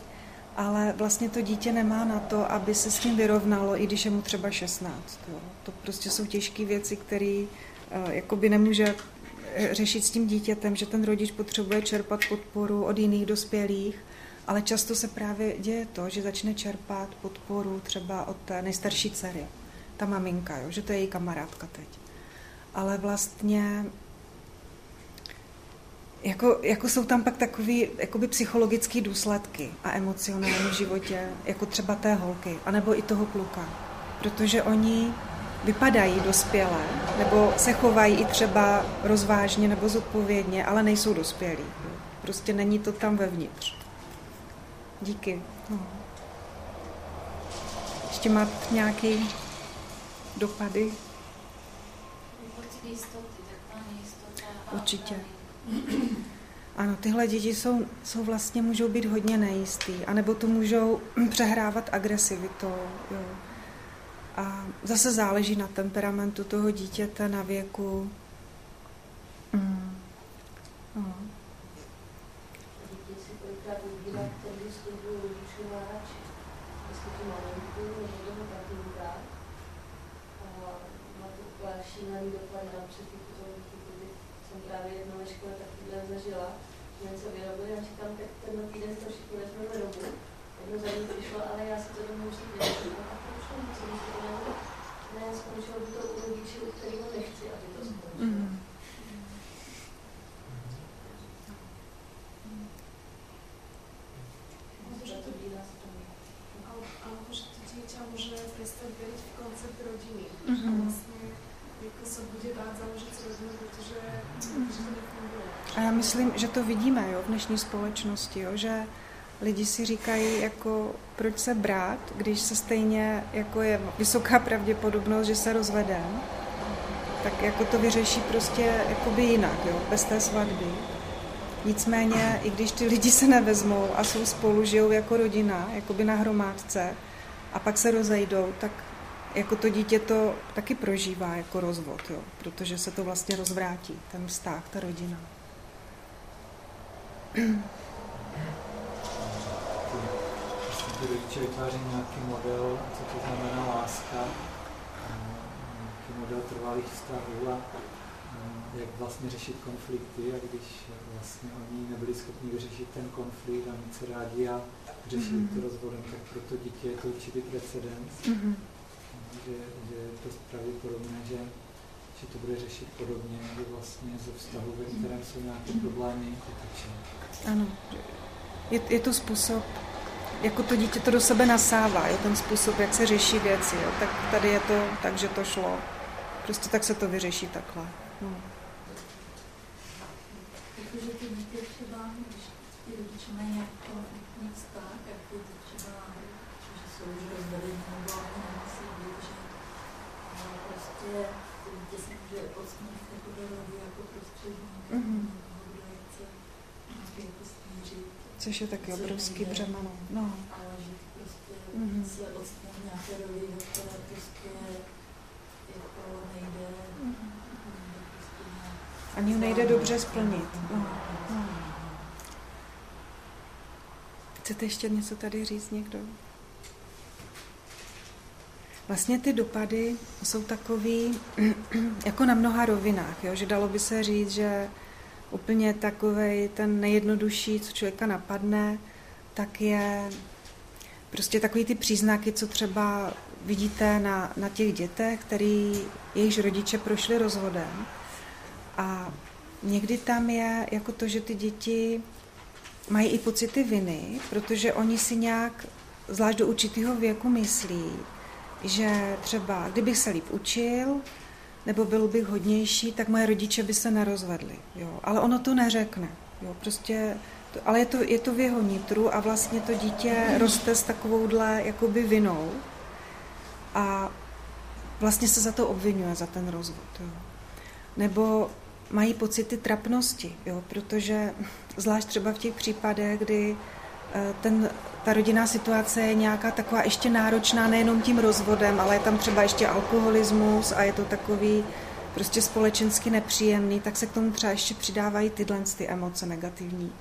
ale vlastně to dítě nemá na to, aby se s tím vyrovnalo, i když je mu třeba 16. Jo. To prostě jsou těžké věci, které uh, jakoby nemůže eh, řešit s tím dítětem, že ten rodič potřebuje čerpat podporu od jiných dospělých, ale často se právě děje to, že začne čerpat podporu třeba od té nejstarší dcery, ta maminka, jo, že to je její kamarádka teď. Ale vlastně jako, jako jsou tam pak takový jakoby psychologické důsledky a emocionální v životě, jako třeba té holky, anebo i toho kluka. Protože oni vypadají dospělé, nebo se chovají i třeba rozvážně nebo zodpovědně, ale nejsou dospělí. Prostě není to tam vevnitř. Díky. No. Ještě máte nějaké dopady? Určitě. Ano, tyhle děti jsou, jsou vlastně, můžou být hodně nejistý, anebo to můžou přehrávat agresivitou. Jo. A zase záleží na temperamentu toho dítěte, na věku. Mm. No. šílený dopad na jsem právě jednou ve škole takovýhle zažila, že něco vyrobili a říkám, tak tenhle týden to všichni vezmeme domů. Jedno za ní přišlo, ale já si to domů musím dělat. A proč co mi to Ne, skončilo by to u rodičů, u kterého nechci, aby to skončilo. Mm. přes ten koncept rodiny. Mm-hmm. Vlastně jako se bude dát založit rodinu, protože, mm-hmm. protože to nefunguje. A myslím, že to vidíme jo, v dnešní společnosti, jo, že lidi si říkají, jako, proč se brát, když se stejně, jako je vysoká pravděpodobnost, že se rozvedem, tak jako to vyřeší prostě jakoby jinak, jo, bez té svatby. Nicméně, i když ty lidi se nevezmou a jsou spolu, žijou jako rodina, jakoby na hromádce, a pak se rozejdou, tak jako to dítě to taky prožívá jako rozvod, jo, protože se to vlastně rozvrátí, ten vztah, ta rodina. Ty rodiče vytváří nějaký model, co to znamená láska, nějaký model trvalých vztahů a jak vlastně řešit konflikty a když vlastně oni nebyli schopni vyřešit ten konflikt a mít se rádi a řešit mm-hmm. to rozvodem, tak pro to dítě je to určitý precedens, mm-hmm. že, že je to pravděpodobné, že, že to bude řešit podobně, že vlastně ze vztahu, ve kterém jsou nějaké problémy, vytačí. Ano, je, je to způsob, jako to dítě to do sebe nasává, je ten způsob, jak se řeší věci. Jo. Tak tady je to tak, že to šlo. Prostě tak se to vyřeší takhle. No. Protože ty dítě třeba, když ty rodiče mají nějaký konfliktní vztah, jako třeba, že jsou už rozvedení nebo nemusí být, že prostě to dítě se může odstnit v takové roli jako prostředník, mm-hmm. kdo je chce jako smířit. Což je taky obrovský břemeno. No. Ale prostě mm-hmm. se nějaké které prostě jako nejde mm-hmm ani nejde dobře splnit. No, no. Chcete ještě něco tady říct někdo? Vlastně ty dopady jsou takový jako na mnoha rovinách, jo? že dalo by se říct, že úplně takový ten nejjednodušší, co člověka napadne, tak je prostě takový ty příznaky, co třeba vidíte na, na těch dětech, který jejichž rodiče prošli rozvodem. A někdy tam je jako to, že ty děti mají i pocity viny, protože oni si nějak, zvlášť do určitého věku, myslí, že třeba kdybych se líp učil, nebo byl bych hodnější, tak moje rodiče by se nerozvedli. Jo. Ale ono to neřekne. Jo. Prostě to, ale je to, je to v jeho nitru a vlastně to dítě roste s takovouhle jakoby vinou a vlastně se za to obvinuje, za ten rozvod. Jo. Nebo mají pocity trapnosti, jo, protože zvlášť třeba v těch případech, kdy eh, ten, ta rodinná situace je nějaká taková ještě náročná nejenom tím rozvodem, ale je tam třeba ještě alkoholismus a je to takový prostě společensky nepříjemný, tak se k tomu třeba ještě přidávají tyhle ty emoce negativní.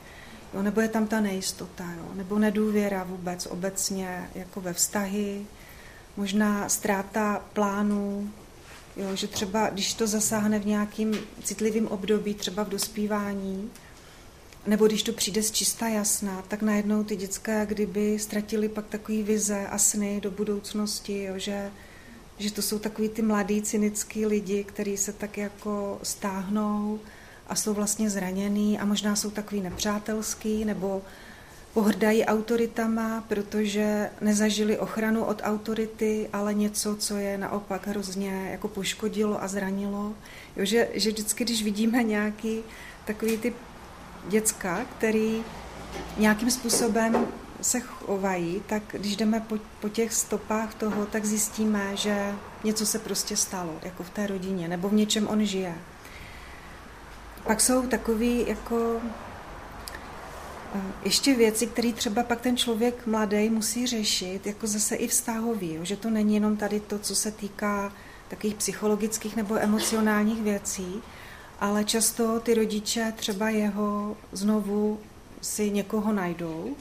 Jo, nebo je tam ta nejistota, jo, nebo nedůvěra vůbec obecně jako ve vztahy, možná ztráta plánů, Jo, že třeba, když to zasáhne v nějakým citlivým období, třeba v dospívání, nebo když to přijde z čista jasná, tak najednou ty dětská kdyby ztratili pak takový vize a sny do budoucnosti, jo, že, že to jsou takový ty mladí cynický lidi, kteří se tak jako stáhnou a jsou vlastně zraněný a možná jsou takový nepřátelský nebo pohrdají autoritama, protože nezažili ochranu od autority, ale něco, co je naopak hrozně jako poškodilo a zranilo. Jo, že, že vždycky, když vidíme nějaký takový ty děcka, který nějakým způsobem se chovají, tak když jdeme po, po těch stopách toho, tak zjistíme, že něco se prostě stalo, jako v té rodině, nebo v něčem on žije. Pak jsou takový jako ještě věci, které třeba pak ten člověk mladý musí řešit, jako zase i vztahový, že to není jenom tady to, co se týká takových psychologických nebo emocionálních věcí, ale často ty rodiče třeba jeho znovu si někoho najdou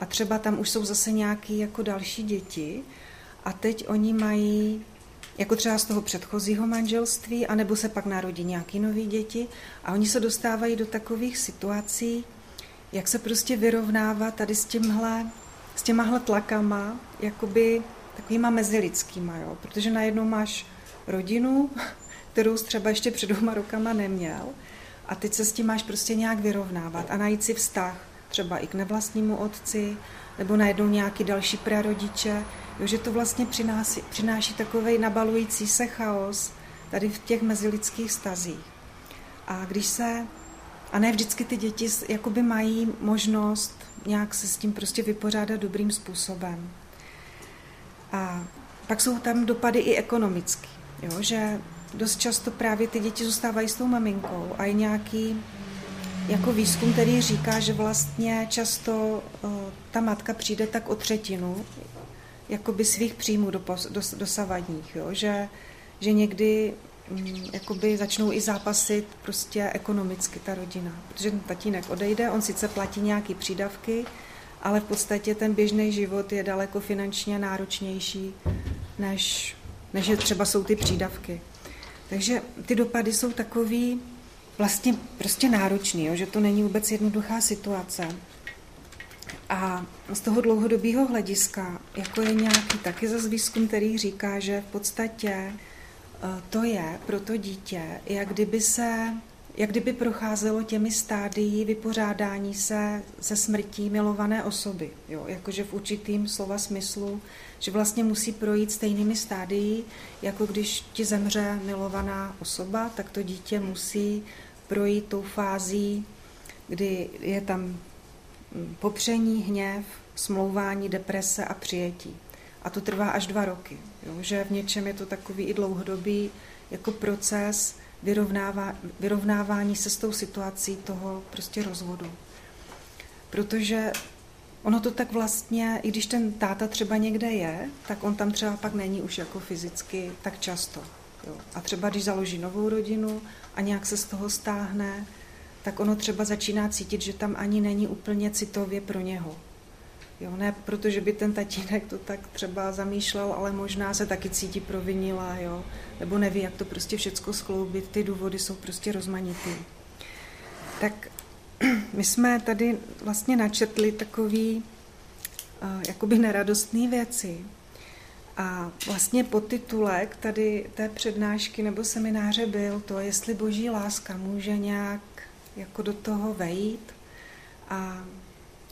a třeba tam už jsou zase nějaký jako další děti a teď oni mají jako třeba z toho předchozího manželství, anebo se pak narodí nějaký nový děti a oni se dostávají do takových situací, jak se prostě vyrovnává tady s tímhle, s těmahle tlakama, jakoby takovýma mezilidskýma, jo? protože najednou máš rodinu, kterou třeba ještě před dvěma rokama neměl a teď se s tím máš prostě nějak vyrovnávat a najít si vztah třeba i k nevlastnímu otci, nebo najednou nějaký další prarodiče, jo, že to vlastně přináší, přináší takový nabalující se chaos tady v těch mezilidských stazích. A když se, a ne vždycky ty děti jakoby mají možnost nějak se s tím prostě vypořádat dobrým způsobem. A pak jsou tam dopady i ekonomické, jo, že dost často právě ty děti zůstávají s tou maminkou a je nějaký jako výzkum, který říká, že vlastně často uh, ta matka přijde tak o třetinu jakoby svých příjmů do, do, dosavadních, jo? Že, že někdy um, jakoby začnou i zápasit prostě ekonomicky ta rodina, protože ten tatínek odejde, on sice platí nějaký přídavky, ale v podstatě ten běžný život je daleko finančně náročnější, než, než třeba jsou ty přídavky. Takže ty dopady jsou takový vlastně prostě náročný, jo, že to není vůbec jednoduchá situace. A z toho dlouhodobého hlediska, jako je nějaký taky zase výzkum, který říká, že v podstatě eh, to je pro to dítě, jak kdyby se jak kdyby procházelo těmi stádií vypořádání se se smrtí milované osoby. Jo? Jakože v určitým slova smyslu, že vlastně musí projít stejnými stádií, jako když ti zemře milovaná osoba, tak to dítě musí projít tou fází, kdy je tam mm, popření, hněv, smlouvání, deprese a přijetí. A to trvá až dva roky. Jo? Že v něčem je to takový i dlouhodobý jako proces, vyrovnává, vyrovnávání se s tou situací toho prostě rozvodu. Protože ono to tak vlastně, i když ten táta třeba někde je, tak on tam třeba pak není už jako fyzicky tak často. Jo. A třeba když založí novou rodinu a nějak se z toho stáhne, tak ono třeba začíná cítit, že tam ani není úplně citově pro něho. Jo, ne protože by ten tatínek to tak třeba zamýšlel, ale možná se taky cítí provinila, jo, nebo neví, jak to prostě všecko skloubit, ty důvody jsou prostě rozmanitý. Tak my jsme tady vlastně načetli takový uh, jakoby neradostné věci. A vlastně podtitulek tady té přednášky nebo semináře byl to, jestli boží láska může nějak jako do toho vejít a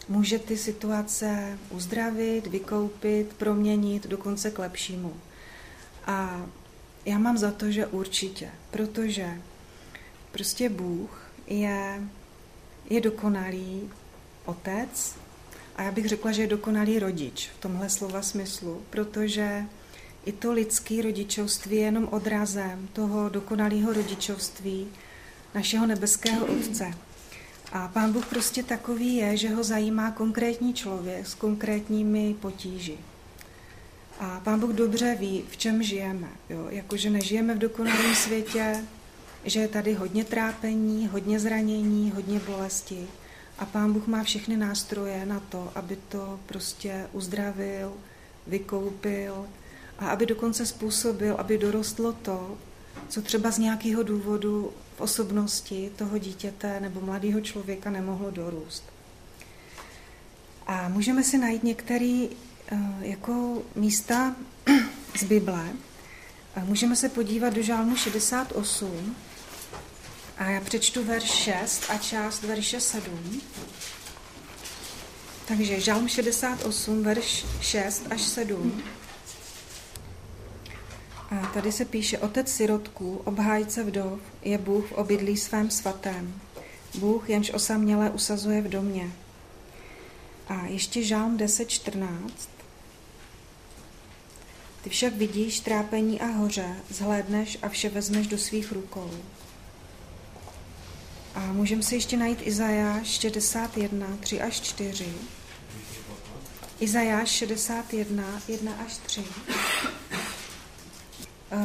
může ty situace uzdravit, vykoupit, proměnit dokonce k lepšímu. A já mám za to, že určitě, protože prostě Bůh je, je dokonalý otec a já bych řekla, že je dokonalý rodič v tomhle slova smyslu, protože i to lidské rodičovství je jenom odrazem toho dokonalého rodičovství našeho nebeského Otce. A pán Bůh prostě takový je, že ho zajímá konkrétní člověk s konkrétními potíži. A pán Bůh dobře ví, v čem žijeme. Jo? Jakože nežijeme v dokonalém světě, že je tady hodně trápení, hodně zranění, hodně bolesti. A pán Bůh má všechny nástroje na to, aby to prostě uzdravil, vykoupil a aby dokonce způsobil, aby dorostlo to, co třeba z nějakého důvodu v osobnosti toho dítěte nebo mladého člověka nemohlo dorůst. A můžeme si najít některé eh, jako místa z Bible. Můžeme se podívat do žálmu 68 a já přečtu verš 6 a část verše 7. Takže žálm 68, verš 6 až 7. A tady se píše, otec sirotků, obhájce vdov, je Bůh v obydlí svém svatém. Bůh, jenž osaměle usazuje v domě. A ještě žálm 10.14. Ty však vidíš trápení a hoře, zhlédneš a vše vezmeš do svých rukou. A můžeme si ještě najít Izajáš 61, 3 až 4. Izajáš 61, 1 až 3.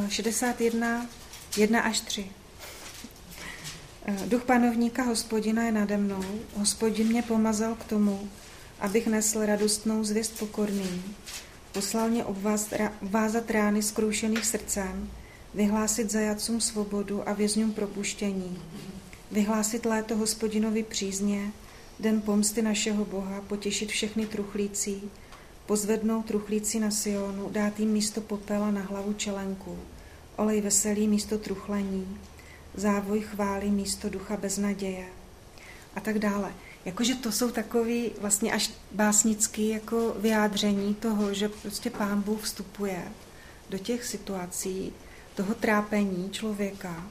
61, 1 až 3. Duch panovníka hospodina je nade mnou. Hospodin mě pomazal k tomu, abych nesl radostnou zvěst pokorným. Poslal mě obvázat rány zkroušených srdcem, vyhlásit zajacům svobodu a vězňům propuštění, vyhlásit léto hospodinovi přízně, den pomsty našeho Boha, potěšit všechny truchlící, pozvednout truchlící na Sionu, dát jim místo popela na hlavu čelenku, olej veselý místo truchlení, závoj chvály místo ducha beznaděje a tak dále. Jakože to jsou takový vlastně až básnický jako vyjádření toho, že prostě pán Bůh vstupuje do těch situací toho trápení člověka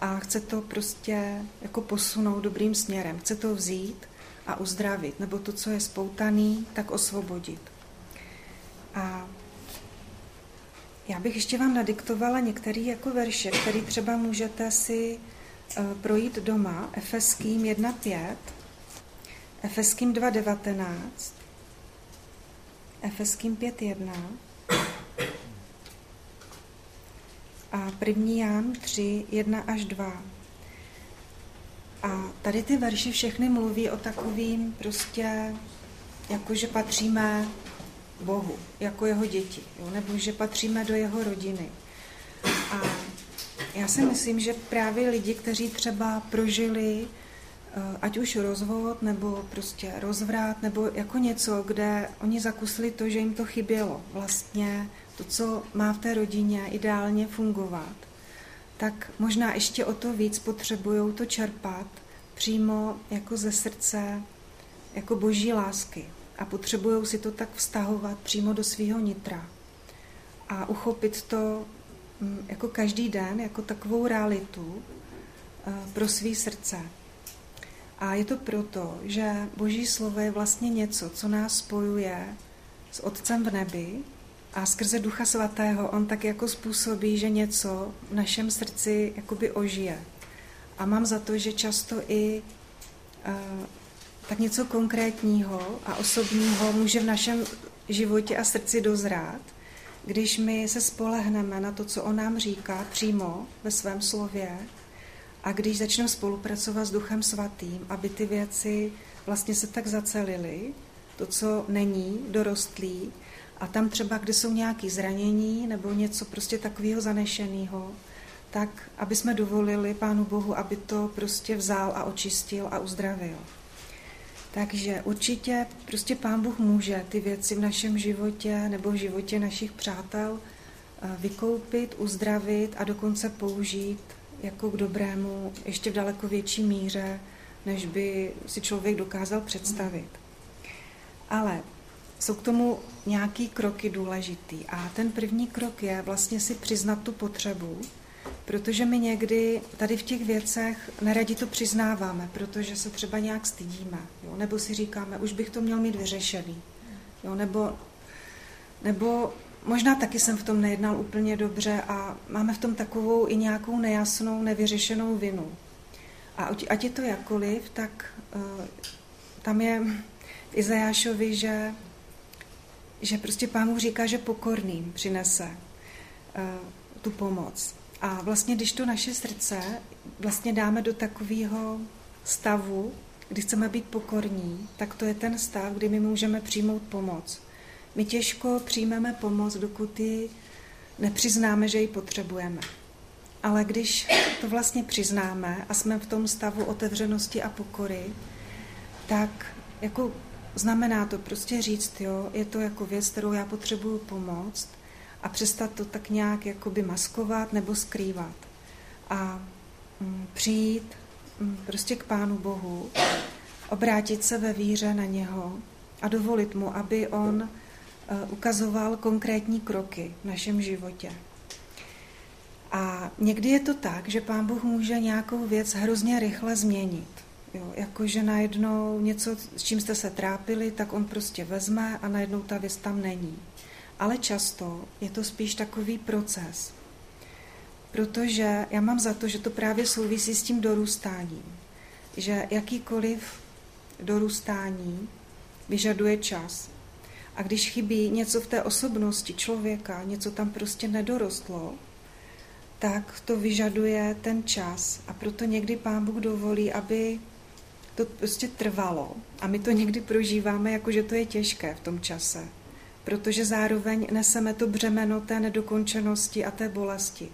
a chce to prostě jako posunout dobrým směrem. Chce to vzít a uzdravit, nebo to, co je spoutaný, tak osvobodit. A já bych ještě vám nadiktovala některý jako verše, který třeba můžete si uh, projít doma. Efeským 1.5, Efeským 2.19, Efeským 5.1 a 1. Jan 3, 1 až 2. A tady ty verši všechny mluví o takovým prostě, jako že patříme Bohu, jako jeho děti, jo? nebo že patříme do jeho rodiny. A já si myslím, že právě lidi, kteří třeba prožili eh, ať už rozvod, nebo prostě rozvrat, nebo jako něco, kde oni zakusili to, že jim to chybělo. Vlastně to, co má v té rodině ideálně fungovat, tak možná ještě o to víc potřebují to čerpat přímo jako ze srdce, jako boží lásky a potřebují si to tak vztahovat přímo do svého nitra a uchopit to mm, jako každý den, jako takovou realitu eh, pro svý srdce. A je to proto, že Boží slovo je vlastně něco, co nás spojuje s Otcem v nebi a skrze Ducha Svatého on tak jako způsobí, že něco v našem srdci jakoby ožije. A mám za to, že často i uh, tak něco konkrétního a osobního může v našem životě a srdci dozrát, když my se spolehneme na to, co on nám říká přímo ve svém slově a když začneme spolupracovat s Duchem Svatým, aby ty věci vlastně se tak zacelily, to, co není dorostlý, a tam třeba, kde jsou nějaké zranění nebo něco prostě takového zanešeného, tak aby jsme dovolili Pánu Bohu, aby to prostě vzal a očistil a uzdravil. Takže určitě prostě Pán Bůh může ty věci v našem životě nebo v životě našich přátel eh, vykoupit, uzdravit a dokonce použít jako k dobrému ještě v daleko větší míře, než by si člověk dokázal představit. Ale jsou k tomu nějaký kroky důležitý. A ten první krok je vlastně si přiznat tu potřebu, protože my někdy tady v těch věcech neradi to přiznáváme, protože se třeba nějak stydíme, jo? nebo si říkáme, už bych to měl mít vyřešený, jo? Nebo, nebo možná taky jsem v tom nejednal úplně dobře a máme v tom takovou i nějakou nejasnou, nevyřešenou vinu. A ať je to jakkoliv, tak uh, tam je v Izajášovi, že že prostě pán říká, že pokorným přinese uh, tu pomoc. A vlastně, když to naše srdce vlastně dáme do takového stavu, kdy chceme být pokorní, tak to je ten stav, kdy my můžeme přijmout pomoc. My těžko přijmeme pomoc, dokud ji nepřiznáme, že ji potřebujeme. Ale když to vlastně přiznáme a jsme v tom stavu otevřenosti a pokory, tak jako Znamená to prostě říct, jo, je to jako věc, kterou já potřebuju pomoct a přestat to tak nějak jakoby maskovat nebo skrývat. A mm, přijít mm, prostě k Pánu Bohu, obrátit se ve víře na něho a dovolit mu, aby on uh, ukazoval konkrétní kroky v našem životě. A někdy je to tak, že Pán Bůh může nějakou věc hrozně rychle změnit. Jo, jakože najednou něco, s čím jste se trápili, tak on prostě vezme a najednou ta věc tam není. Ale často je to spíš takový proces. Protože já mám za to, že to právě souvisí s tím dorůstáním. Že jakýkoliv dorůstání vyžaduje čas. A když chybí něco v té osobnosti člověka, něco tam prostě nedorostlo, tak to vyžaduje ten čas. A proto někdy Pán Bůh dovolí, aby to prostě trvalo. A my to někdy prožíváme, jako že to je těžké v tom čase. Protože zároveň neseme to břemeno té nedokončenosti a té bolesti.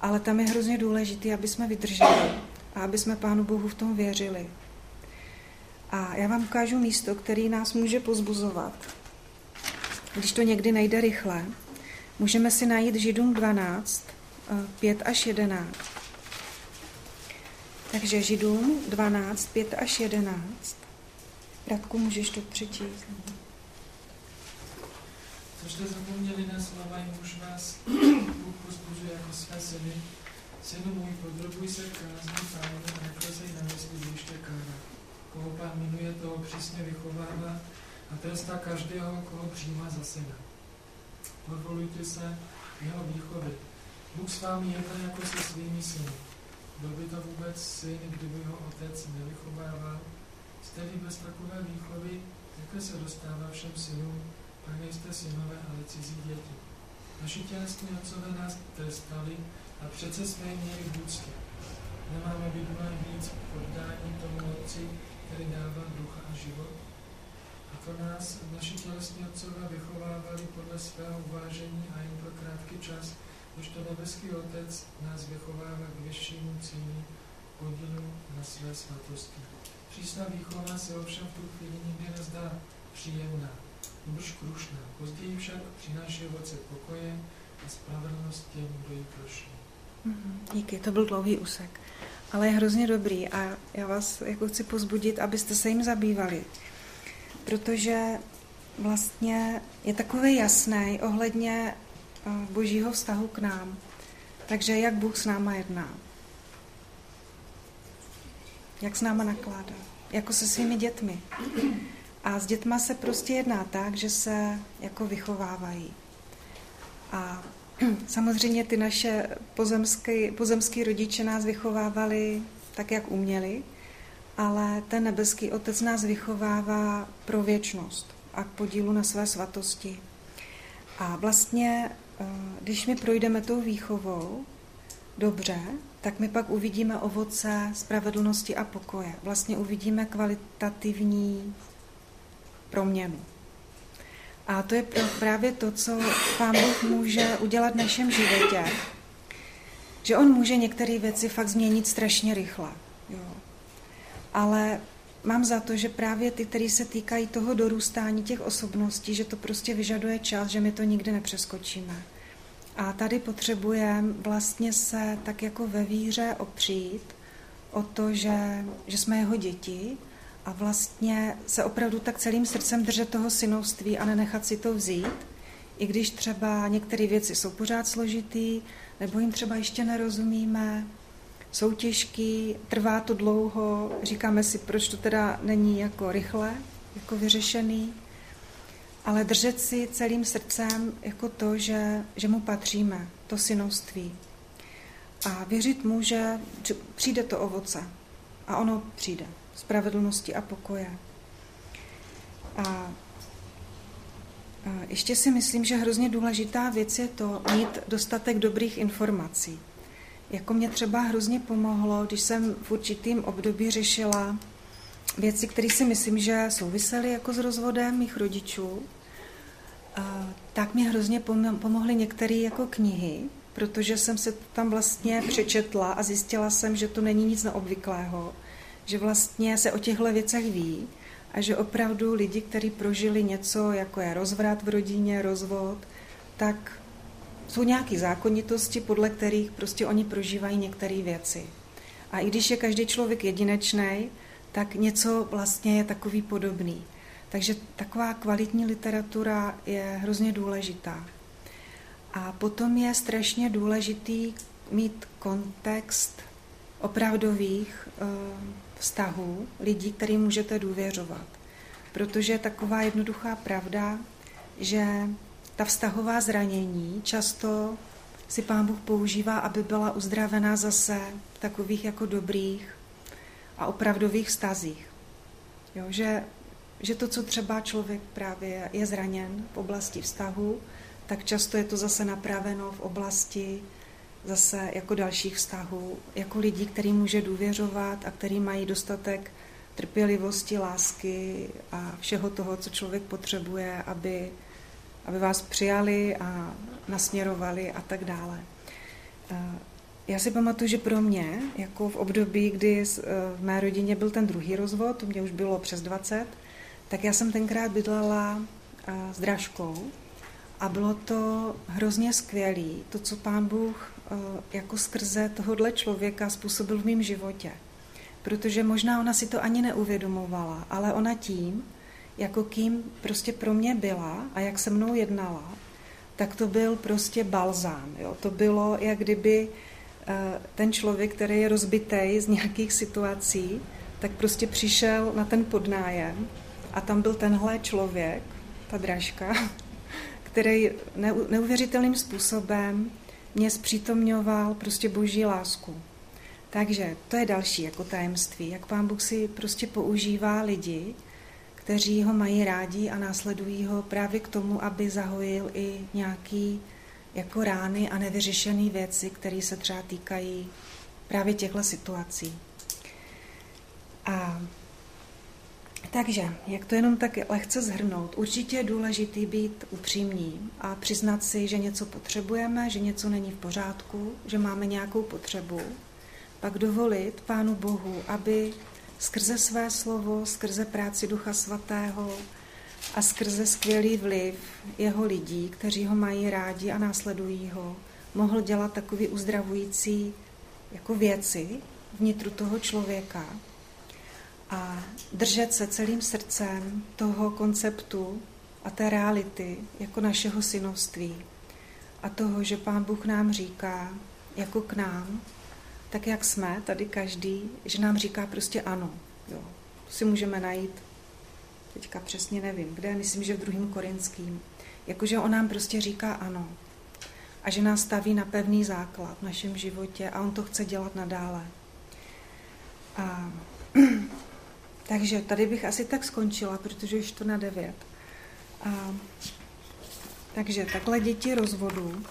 Ale tam je hrozně důležité, aby jsme vydrželi a aby jsme Pánu Bohu v tom věřili. A já vám ukážu místo, který nás může pozbuzovat. Když to někdy nejde rychle, můžeme si najít Židům 12, 5 až 11. Takže Židům 12, 5 až 11. Radku, můžeš to přečíst. Co jste zapomněli na slova, už vás Bůh pozbudzuje jako své syny. Synu můj, podrobuj se kázni pánu a neklesej na mysli, když tě kára. Koho pán minuje, toho přísně vychovává a trestá každého, koho přijímá za syna. Podvolujte se jeho výchovy. Bůh s vámi jeden jako se svými syny. Byl by to vůbec syn, kdyby ho otec nevychovával? Jste-li bez takové výchovy, jaké se dostává všem synům, pak nejste synové, ale cizí děti. Naši tělesní otcové nás trestali a přece jsme jim měli v úctě. Nemáme být mnohem víc poddání tomu otci, který dává ducha a život? A to nás naši tělesní otcové vychovávali podle svého uvážení a jen pro krátký čas, když to nebeský Otec nás vychovává k vyššímu cíli podílu na své svatosti. Přísná výchova se ovšem v tu chvíli nikdy nezdá příjemná, nebož krušná. Později však přináší ovoce pokoje a spravedlnost těm, kdo ji prošli. Mhm, díky, to byl dlouhý úsek. Ale je hrozně dobrý a já vás jako chci pozbudit, abyste se jim zabývali. Protože vlastně je takový jasný ohledně božího vztahu k nám. Takže jak Bůh s náma jedná. Jak s náma nakládá. Jako se svými dětmi. A s dětma se prostě jedná tak, že se jako vychovávají. A samozřejmě ty naše pozemské, pozemský rodiče nás vychovávali tak, jak uměli, ale ten nebeský otec nás vychovává pro věčnost a k podílu na své svatosti. A vlastně když my projdeme tou výchovou dobře, tak my pak uvidíme ovoce spravedlnosti a pokoje. Vlastně uvidíme kvalitativní proměnu. A to je právě to, co Pán Bůh může udělat v našem životě. Že On může některé věci fakt změnit strašně rychle. Jo. Ale mám za to, že právě ty, které se týkají toho dorůstání těch osobností, že to prostě vyžaduje čas, že my to nikdy nepřeskočíme. A tady potřebujeme vlastně se tak jako ve víře opřít o to, že, že jsme jeho děti a vlastně se opravdu tak celým srdcem držet toho synovství a nenechat si to vzít, i když třeba některé věci jsou pořád složitý, nebo jim třeba ještě nerozumíme, jsou těžký, trvá to dlouho, říkáme si, proč to teda není jako rychle, jako vyřešený, ale držet si celým srdcem jako to, že, že mu patříme, to synovství. A věřit mu, že přijde to ovoce. A ono přijde. Spravedlnosti a pokoje. A, a ještě si myslím, že hrozně důležitá věc je to mít dostatek dobrých informací. Jako mě třeba hrozně pomohlo, když jsem v určitým období řešila věci, které si myslím, že souvisely jako s rozvodem mých rodičů, tak mě hrozně pomohly některé jako knihy, protože jsem se tam vlastně přečetla a zjistila jsem, že to není nic neobvyklého, že vlastně se o těchto věcech ví a že opravdu lidi, kteří prožili něco, jako je rozvrat v rodině, rozvod, tak jsou nějaké zákonitosti, podle kterých prostě oni prožívají některé věci. A i když je každý člověk jedinečný, tak něco vlastně je takový podobný. Takže taková kvalitní literatura je hrozně důležitá. A potom je strašně důležitý mít kontext opravdových eh, vztahů lidí, kterým můžete důvěřovat. Protože taková jednoduchá pravda, že ta vztahová zranění často si pán Bůh používá, aby byla uzdravená zase v takových jako dobrých a opravdových vztazích. Jo, že, že to, co třeba člověk právě je zraněn v oblasti vztahu, tak často je to zase napraveno v oblasti zase jako dalších vztahů, jako lidí, který může důvěřovat a který mají dostatek trpělivosti, lásky a všeho toho, co člověk potřebuje, aby, aby vás přijali a nasměrovali a tak dále. Já si pamatuju, že pro mě, jako v období, kdy v mé rodině byl ten druhý rozvod, to mě už bylo přes 20, tak já jsem tenkrát bydlela s Dražkou a bylo to hrozně skvělý, to, co pán Bůh jako skrze tohohle člověka způsobil v mém životě. protože možná ona si to ani neuvědomovala, ale ona tím, jako kým prostě pro mě byla a jak se mnou jednala, tak to byl prostě balzám. Jo? To bylo, jak kdyby eh, ten člověk, který je rozbitý z nějakých situací, tak prostě přišel na ten podnájem a tam byl tenhle člověk, ta dražka, který neuvěřitelným způsobem mě zpřítomňoval prostě boží lásku. Takže to je další jako tajemství, jak pán Bůh si prostě používá lidi, kteří ho mají rádi a následují ho právě k tomu, aby zahojil i nějaký jako rány a nevyřešené věci, které se třeba týkají právě těchto situací. A takže, jak to jenom tak lehce zhrnout, určitě je důležitý být upřímní a přiznat si, že něco potřebujeme, že něco není v pořádku, že máme nějakou potřebu, pak dovolit Pánu Bohu, aby skrze své slovo, skrze práci Ducha Svatého a skrze skvělý vliv jeho lidí, kteří ho mají rádi a následují ho, mohl dělat takový uzdravující jako věci vnitru toho člověka a držet se celým srdcem toho konceptu a té reality jako našeho synovství a toho, že Pán Bůh nám říká, jako k nám, tak jak jsme, tady každý, že nám říká prostě ano. Jo. To si můžeme najít, teďka přesně nevím, kde, myslím, že v druhém korinským. Jakože on nám prostě říká ano. A že nás staví na pevný základ v našem životě a on to chce dělat nadále. A, takže tady bych asi tak skončila, protože už to na devět. A, takže takhle děti rozvodu